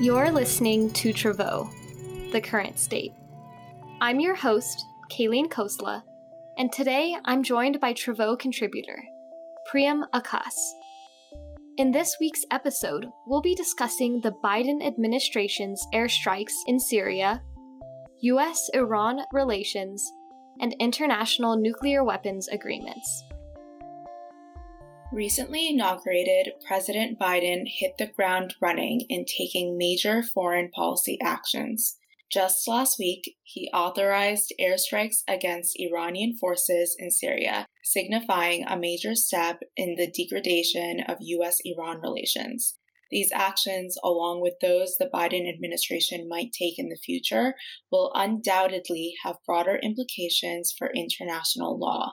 You're listening to Travaux, the current state. I'm your host, Kayleen Khosla, and today I'm joined by Travaux contributor, Priyam Akas. In this week's episode, we'll be discussing the Biden administration's airstrikes in Syria, US Iran relations, and international nuclear weapons agreements. Recently inaugurated, President Biden hit the ground running in taking major foreign policy actions. Just last week, he authorized airstrikes against Iranian forces in Syria, signifying a major step in the degradation of US Iran relations. These actions, along with those the Biden administration might take in the future, will undoubtedly have broader implications for international law.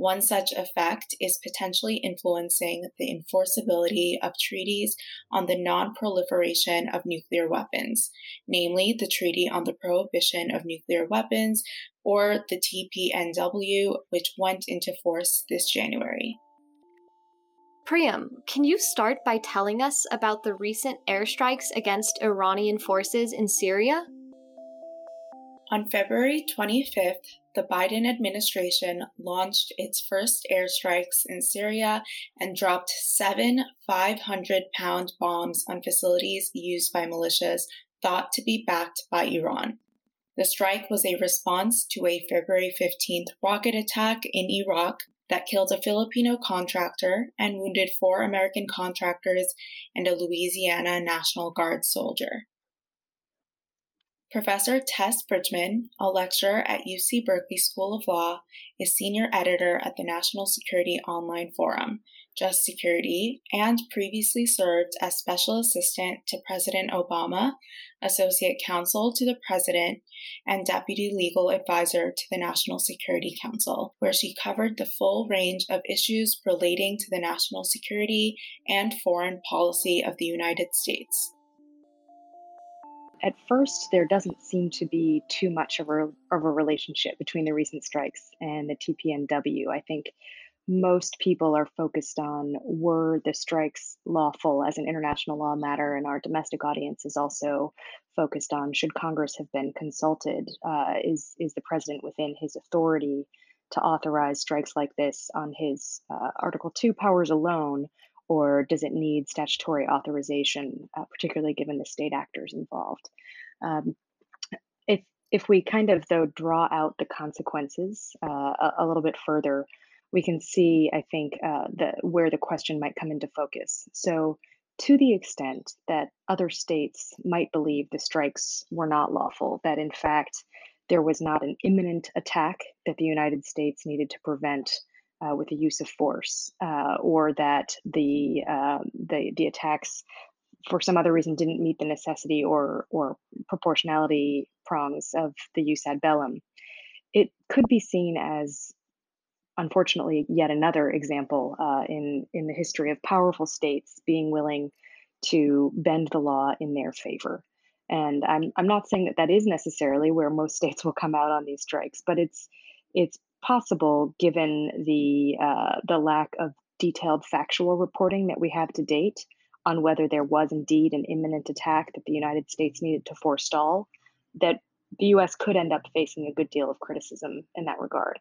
One such effect is potentially influencing the enforceability of treaties on the non proliferation of nuclear weapons, namely the Treaty on the Prohibition of Nuclear Weapons, or the TPNW, which went into force this January. Priyam, can you start by telling us about the recent airstrikes against Iranian forces in Syria? On February 25th, the Biden administration launched its first airstrikes in Syria and dropped seven 500 pound bombs on facilities used by militias thought to be backed by Iran. The strike was a response to a February 15th rocket attack in Iraq that killed a Filipino contractor and wounded four American contractors and a Louisiana National Guard soldier. Professor Tess Bridgeman, a lecturer at UC Berkeley School of Law, is senior editor at the National Security Online Forum, Just Security, and previously served as special assistant to President Obama, associate counsel to the president, and deputy legal advisor to the National Security Council, where she covered the full range of issues relating to the national security and foreign policy of the United States at first, there doesn't seem to be too much of a, of a relationship between the recent strikes and the TPNW. I think most people are focused on were the strikes lawful as an international law matter, and our domestic audience is also focused on should Congress have been consulted? Uh, is is the president within his authority to authorize strikes like this on his uh, Article Two powers alone, or does it need statutory authorization, uh, particularly given the state actors involved? Um, if if we kind of though draw out the consequences uh, a, a, little bit further, we can see, I think, uh, the where the question might come into focus. So, to the extent that other states might believe the strikes were not lawful, that in fact there was not an imminent attack that the United States needed to prevent uh, with the use of force, uh, or that the, uh, the the attacks for some other reason didn't meet the necessity or or proportionality prongs of the jus ad bellum. It could be seen as, unfortunately, yet another example uh, in in the history of powerful states being willing to bend the law in their favor. And I'm I'm not saying that that is necessarily where most states will come out on these strikes, but it's it's possible given the uh, the lack of detailed factual reporting that we have to date on whether there was indeed an imminent attack that the United States needed to forestall, that the US could end up facing a good deal of criticism in that regard.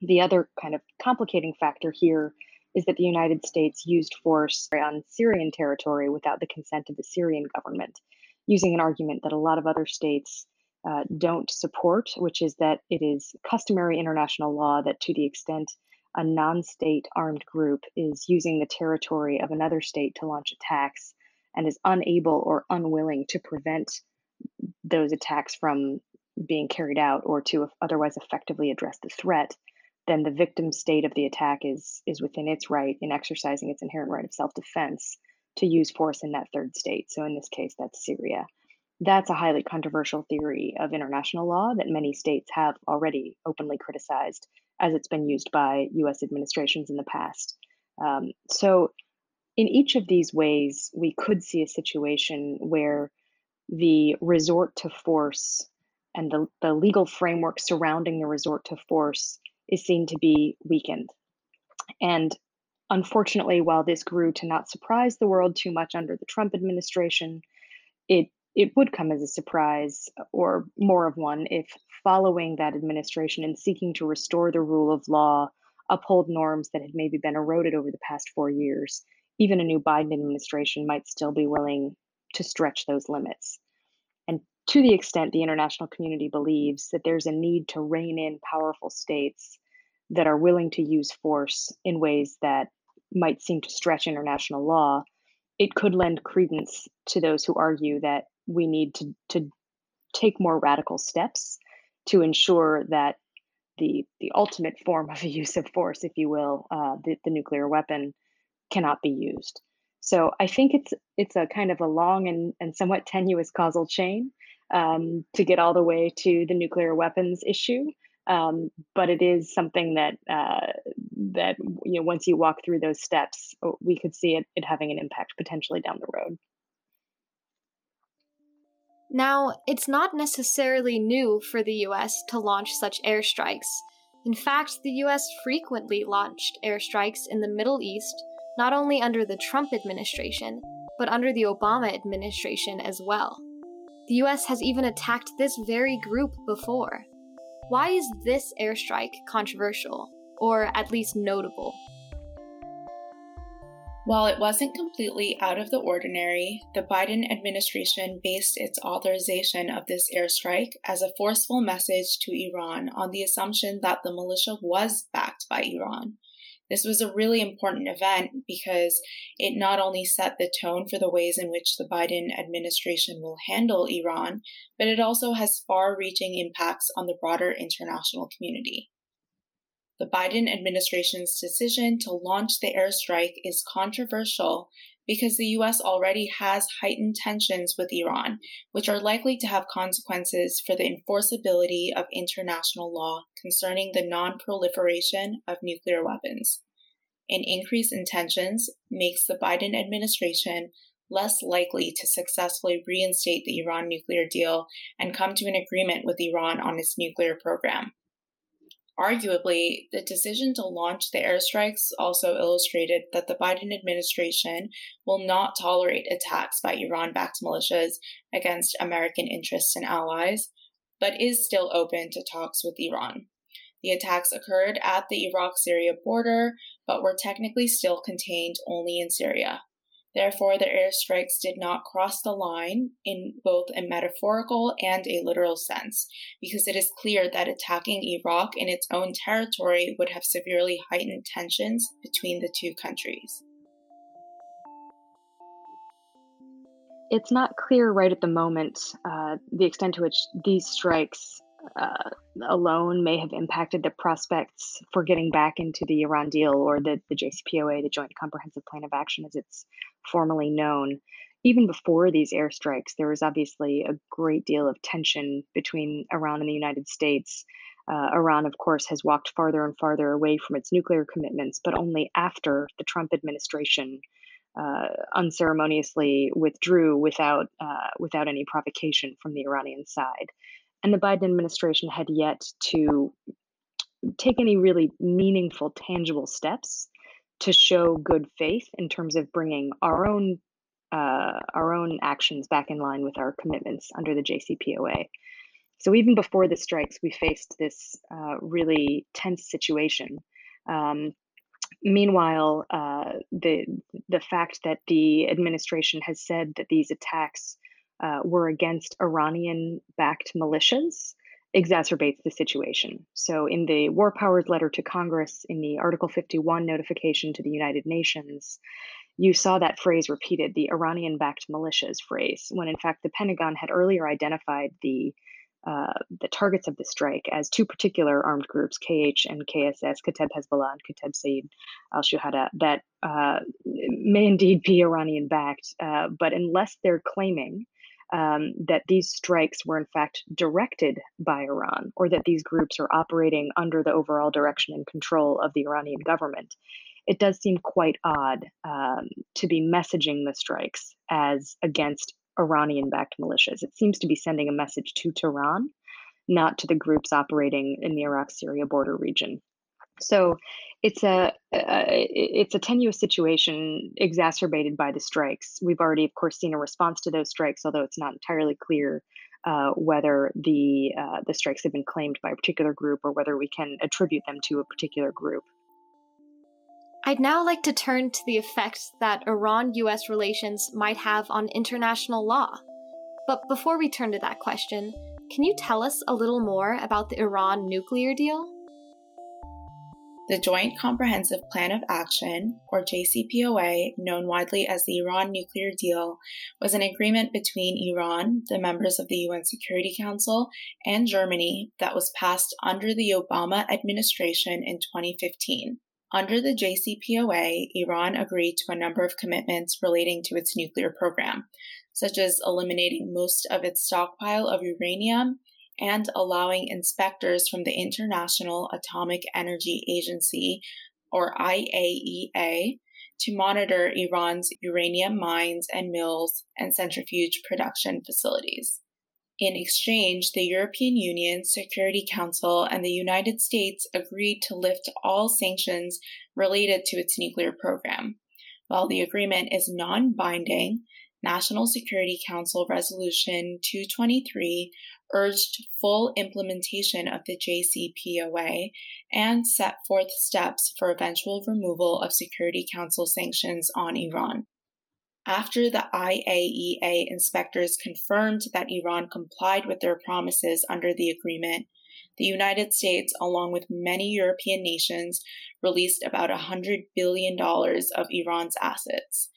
The other kind of complicating factor here is that the United States used force on Syrian territory without the consent of the Syrian government, using an argument that a lot of other states uh, don't support, which is that it is customary international law that to the extent a non state armed group is using the territory of another state to launch attacks and is unable or unwilling to prevent those attacks from being carried out or to otherwise effectively address the threat, then the victim state of the attack is, is within its right in exercising its inherent right of self defense to use force in that third state. So in this case, that's Syria. That's a highly controversial theory of international law that many states have already openly criticized as it's been used by US administrations in the past. Um, so, in each of these ways, we could see a situation where the resort to force and the, the legal framework surrounding the resort to force is seen to be weakened. And unfortunately, while this grew to not surprise the world too much under the Trump administration, it it would come as a surprise uh, or more of one if following that administration and seeking to restore the rule of law, uphold norms that had maybe been eroded over the past four years, even a new Biden administration might still be willing to stretch those limits. And to the extent the international community believes that there's a need to rein in powerful states that are willing to use force in ways that might seem to stretch international law, it could lend credence to those who argue that we need to, to take more radical steps to ensure that the the ultimate form of a use of force, if you will, uh, the, the nuclear weapon, cannot be used. So I think it's it's a kind of a long and, and somewhat tenuous causal chain um, to get all the way to the nuclear weapons issue. Um, but it is something that uh, that you know once you walk through those steps, we could see it, it having an impact potentially down the road. Now, it's not necessarily new for the US to launch such airstrikes. In fact, the US frequently launched airstrikes in the Middle East, not only under the Trump administration, but under the Obama administration as well. The US has even attacked this very group before. Why is this airstrike controversial, or at least notable? While it wasn't completely out of the ordinary, the Biden administration based its authorization of this airstrike as a forceful message to Iran on the assumption that the militia was backed by Iran. This was a really important event because it not only set the tone for the ways in which the Biden administration will handle Iran, but it also has far reaching impacts on the broader international community. The Biden administration's decision to launch the airstrike is controversial because the US already has heightened tensions with Iran, which are likely to have consequences for the enforceability of international law concerning the non proliferation of nuclear weapons. An increase in tensions makes the Biden administration less likely to successfully reinstate the Iran nuclear deal and come to an agreement with Iran on its nuclear program. Arguably, the decision to launch the airstrikes also illustrated that the Biden administration will not tolerate attacks by Iran backed militias against American interests and allies, but is still open to talks with Iran. The attacks occurred at the Iraq Syria border, but were technically still contained only in Syria. Therefore, the airstrikes did not cross the line in both a metaphorical and a literal sense, because it is clear that attacking Iraq in its own territory would have severely heightened tensions between the two countries. It's not clear right at the moment uh, the extent to which these strikes uh, alone may have impacted the prospects for getting back into the Iran deal or the, the JCPOA, the Joint Comprehensive Plan of Action as it's formally known. Even before these airstrikes, there was obviously a great deal of tension between Iran and the United States. Uh, Iran, of course, has walked farther and farther away from its nuclear commitments, but only after the Trump administration uh, unceremoniously withdrew without uh, without any provocation from the Iranian side and the Biden administration had yet to take any really meaningful, tangible steps to show good faith in terms of bringing our own uh, our own actions back in line with our commitments under the JCPOA. So even before the strikes, we faced this uh, really tense situation. Um, meanwhile, uh, the the fact that the administration has said that these attacks uh, were against Iranian backed militias exacerbates the situation. So, in the War Powers letter to Congress, in the Article 51 notification to the United Nations, you saw that phrase repeated, the Iranian backed militias phrase, when in fact the Pentagon had earlier identified the uh, the targets of the strike as two particular armed groups, KH and KSS, Kata'ib Hezbollah and Kata'ib Sayyid al Shuhada, that uh, may indeed be Iranian backed, uh, but unless they're claiming um, that these strikes were in fact directed by Iran or that these groups are operating under the overall direction and control of the Iranian government. It does seem quite odd um, to be messaging the strikes as against Iranian backed militias. It seems to be sending a message to Tehran, not to the groups operating in the Iraq Syria border region. So it's a, it's a tenuous situation exacerbated by the strikes. We've already, of course, seen a response to those strikes, although it's not entirely clear uh, whether the uh, the strikes have been claimed by a particular group or whether we can attribute them to a particular group. I'd now like to turn to the effect that Iran US relations might have on international law. But before we turn to that question, can you tell us a little more about the Iran nuclear deal? The Joint Comprehensive Plan of Action, or JCPOA, known widely as the Iran Nuclear Deal, was an agreement between Iran, the members of the UN Security Council, and Germany that was passed under the Obama administration in 2015. Under the JCPOA, Iran agreed to a number of commitments relating to its nuclear program, such as eliminating most of its stockpile of uranium and allowing inspectors from the International Atomic Energy Agency, or IAEA, to monitor Iran's uranium mines and mills and centrifuge production facilities. In exchange, the European Union, Security Council, and the United States agreed to lift all sanctions related to its nuclear program. While the agreement is non binding, National Security Council Resolution 223 urged full implementation of the JCPOA and set forth steps for eventual removal of Security Council sanctions on Iran after the IAEA inspectors confirmed that Iran complied with their promises under the agreement, the United States, along with many European nations, released about $100 billion of Iran's assets.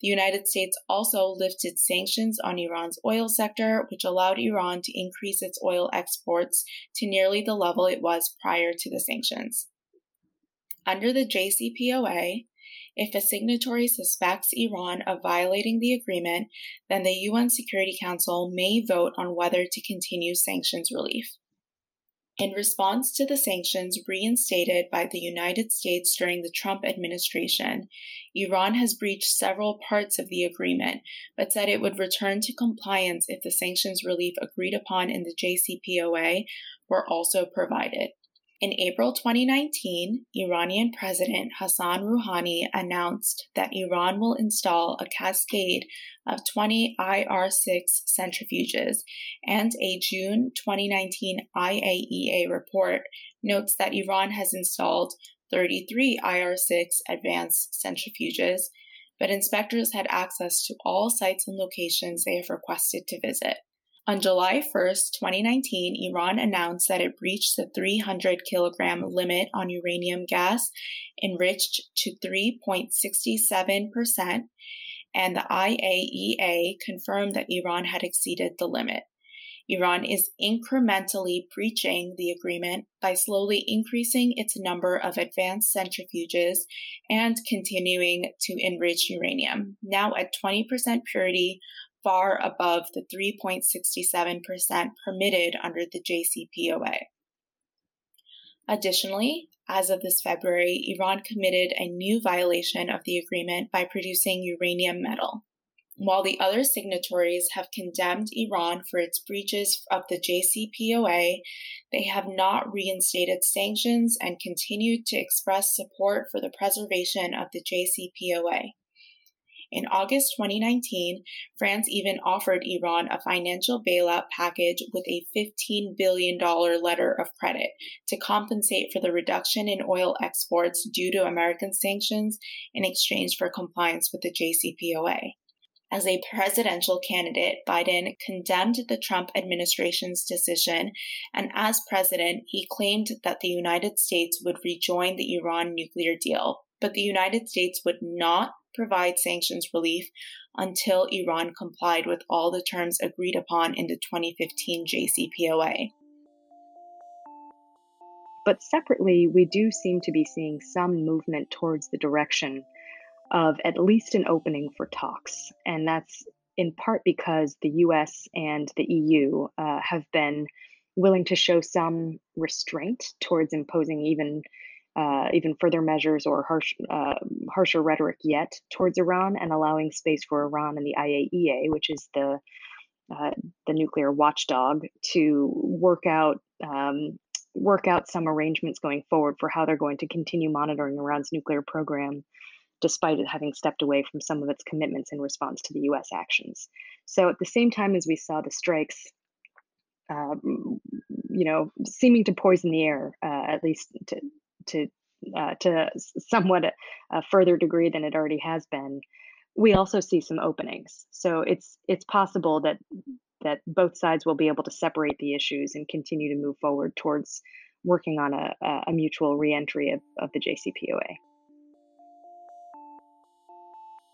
The United States also lifted sanctions on Iran's oil sector, which allowed Iran to increase its oil exports to nearly the level it was prior to the sanctions. Under the JCPOA, if a signatory suspects Iran of violating the agreement, then the UN Security Council may vote on whether to continue sanctions relief. In response to the sanctions reinstated by the United States during the Trump administration, Iran has breached several parts of the agreement, but said it would return to compliance if the sanctions relief agreed upon in the JCPOA were also provided. In April 2019, Iranian President Hassan Rouhani announced that Iran will install a cascade of 20 IR 6 centrifuges, and a June 2019 IAEA report notes that Iran has installed 33 IR 6 advanced centrifuges, but inspectors had access to all sites and locations they have requested to visit. On July 1st, 2019, Iran announced that it breached the 300 kilogram limit on uranium gas enriched to 3.67%, and the IAEA confirmed that Iran had exceeded the limit. Iran is incrementally breaching the agreement by slowly increasing its number of advanced centrifuges and continuing to enrich uranium, now at 20% purity far above the 3.67% permitted under the JCPOA. Additionally, as of this February, Iran committed a new violation of the agreement by producing uranium metal. While the other signatories have condemned Iran for its breaches of the JCPOA, they have not reinstated sanctions and continued to express support for the preservation of the JCPOA. In August 2019, France even offered Iran a financial bailout package with a $15 billion letter of credit to compensate for the reduction in oil exports due to American sanctions in exchange for compliance with the JCPOA. As a presidential candidate, Biden condemned the Trump administration's decision, and as president, he claimed that the United States would rejoin the Iran nuclear deal, but the United States would not provide sanctions relief until Iran complied with all the terms agreed upon in the 2015 JCPOA. But separately, we do seem to be seeing some movement towards the direction of at least an opening for talks. And that's in part because the US and the EU uh, have been willing to show some restraint towards imposing even uh, even further measures or harsh, uh, harsher rhetoric yet towards Iran and allowing space for Iran and the IAEA, which is the uh, the nuclear watchdog, to work out um, work out some arrangements going forward for how they're going to continue monitoring Iran's nuclear program, despite it having stepped away from some of its commitments in response to the US actions. So, at the same time as we saw the strikes, um, you know, seeming to poison the air, uh, at least to, to uh, to somewhat a, a, further degree than it already has been, we also see some openings. So it's it's possible that that both sides will be able to separate the issues and continue to move forward towards working on a, a mutual reentry of, of the JCPOA.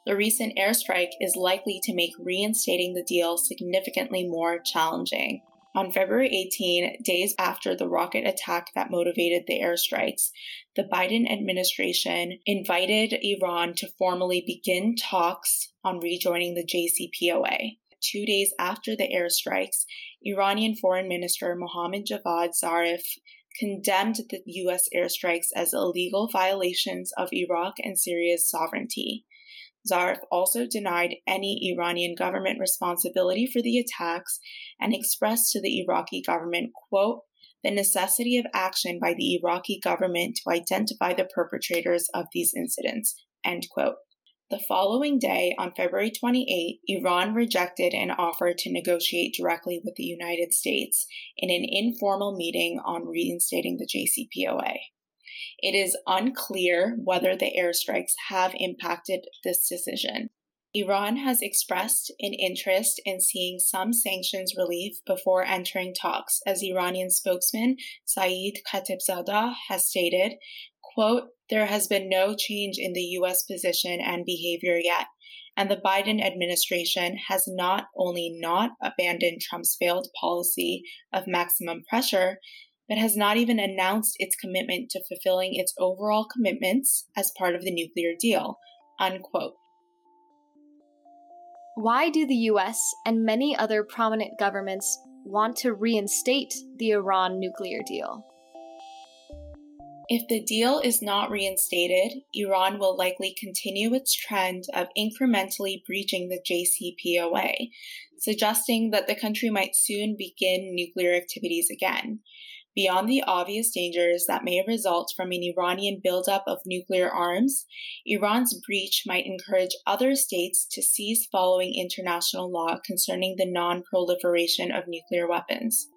The recent airstrike is likely to make reinstating the deal significantly more challenging. On February 18, days after the rocket attack that motivated the airstrikes, the Biden administration invited Iran to formally begin talks on rejoining the JCPOA. Two days after the airstrikes, Iranian Foreign Minister Mohammad Javad Zarif condemned the U.S. airstrikes as illegal violations of Iraq and Syria's sovereignty. Zarif also denied any Iranian government responsibility for the attacks and expressed to the Iraqi government, quote, the necessity of action by the Iraqi government to identify the perpetrators of these incidents, end quote. The following day, on February 28, Iran rejected an offer to negotiate directly with the United States in an informal meeting on reinstating the JCPOA. It is unclear whether the airstrikes have impacted this decision. Iran has expressed an interest in seeing some sanctions relief before entering talks, as Iranian spokesman Saeed Khatibzadeh has stated, quote, there has been no change in the U.S. position and behavior yet, and the Biden administration has not only not abandoned Trump's failed policy of maximum pressure, but has not even announced its commitment to fulfilling its overall commitments as part of the nuclear deal. Unquote. Why do the US and many other prominent governments want to reinstate the Iran nuclear deal? If the deal is not reinstated, Iran will likely continue its trend of incrementally breaching the JCPOA, suggesting that the country might soon begin nuclear activities again. Beyond the obvious dangers that may result from an Iranian buildup of nuclear arms, Iran's breach might encourage other states to cease following international law concerning the non proliferation of nuclear weapons.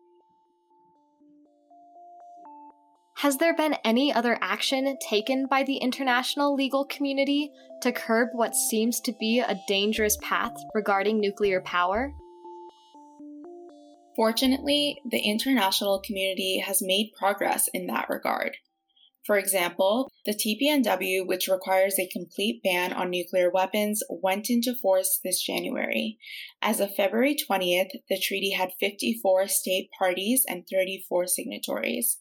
Has there been any other action taken by the international legal community to curb what seems to be a dangerous path regarding nuclear power? Fortunately, the international community has made progress in that regard. For example, the TPNW, which requires a complete ban on nuclear weapons, went into force this January. As of February 20th, the treaty had 54 state parties and 34 signatories.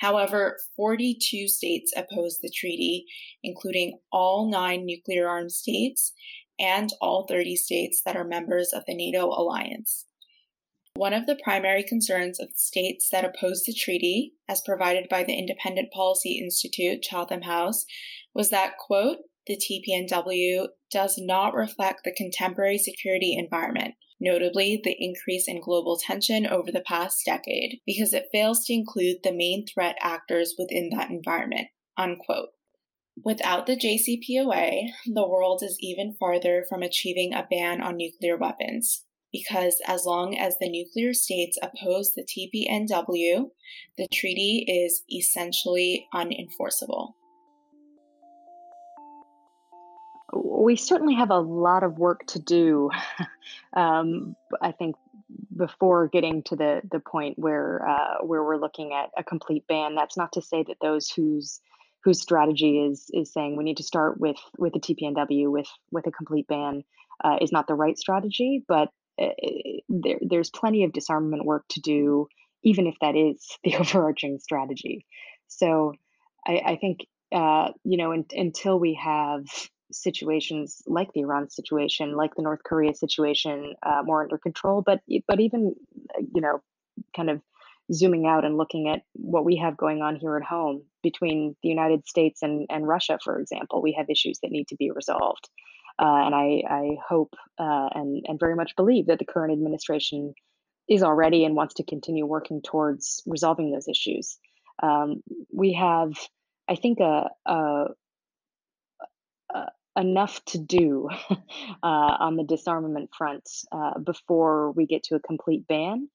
However, 42 states opposed the treaty, including all nine nuclear armed states and all 30 states that are members of the NATO alliance. One of the primary concerns of states that opposed the treaty, as provided by the Independent Policy Institute, Chatham House, was that, quote, the TPNW does not reflect the contemporary security environment, notably the increase in global tension over the past decade, because it fails to include the main threat actors within that environment, unquote. Without the JCPOA, the world is even farther from achieving a ban on nuclear weapons because as long as the nuclear states oppose the TPNW, the treaty is essentially unenforceable. We certainly have a lot of work to do. um, I think before getting to the the point where uh, where we're looking at a complete ban. That's not to say that those whose whose strategy is is saying we need to start with with the TPNW with with a complete ban uh, is not the right strategy. But there, there's plenty of disarmament work to do, even if that is the overarching strategy. So I, I think, uh, you know, in, until we have situations like the Iran situation, like the North Korea situation, uh, more under control, but but even, you know, kind of zooming out and looking at what we have going on here at home between the United States and, and Russia, for example, we have issues that need to be resolved. Uh, and I, I hope uh, and, and very much believe that the current administration is already and wants to continue working towards resolving those issues. um, we have, I think, a, a, a enough to do uh, on the disarmament front uh, before we get to a complete ban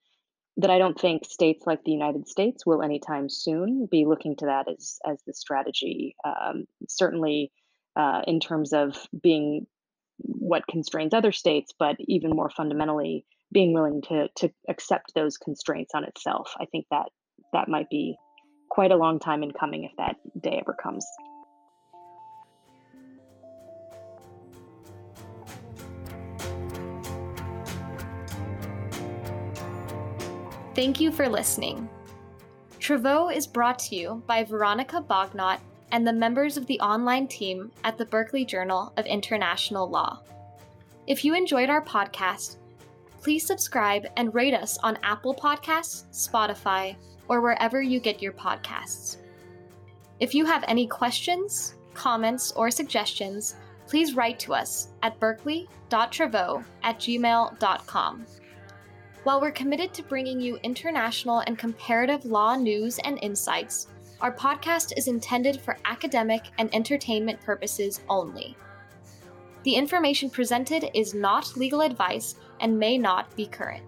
that I don't think states like the United States will anytime soon be looking to that as as the strategy. Um, certainly, uh, in terms of being what constrains other states, but even more fundamentally, being willing to to accept those constraints on itself. I think that that might be quite a long time in coming if that day ever comes. Thank you for listening. Travaux is brought to you by Veronica Bognot and the members of the online team at the Berkeley Journal of International Law. If you enjoyed our podcast, please subscribe and rate us on Apple Podcasts, Spotify, or wherever you get your podcasts. If you have any questions, comments, or suggestions, please write to us at berkeley.travaux at gmail.com. While we're committed to bringing you international and comparative law news and insights, our podcast is intended for academic and entertainment purposes only. The information presented is not legal advice and may not be current.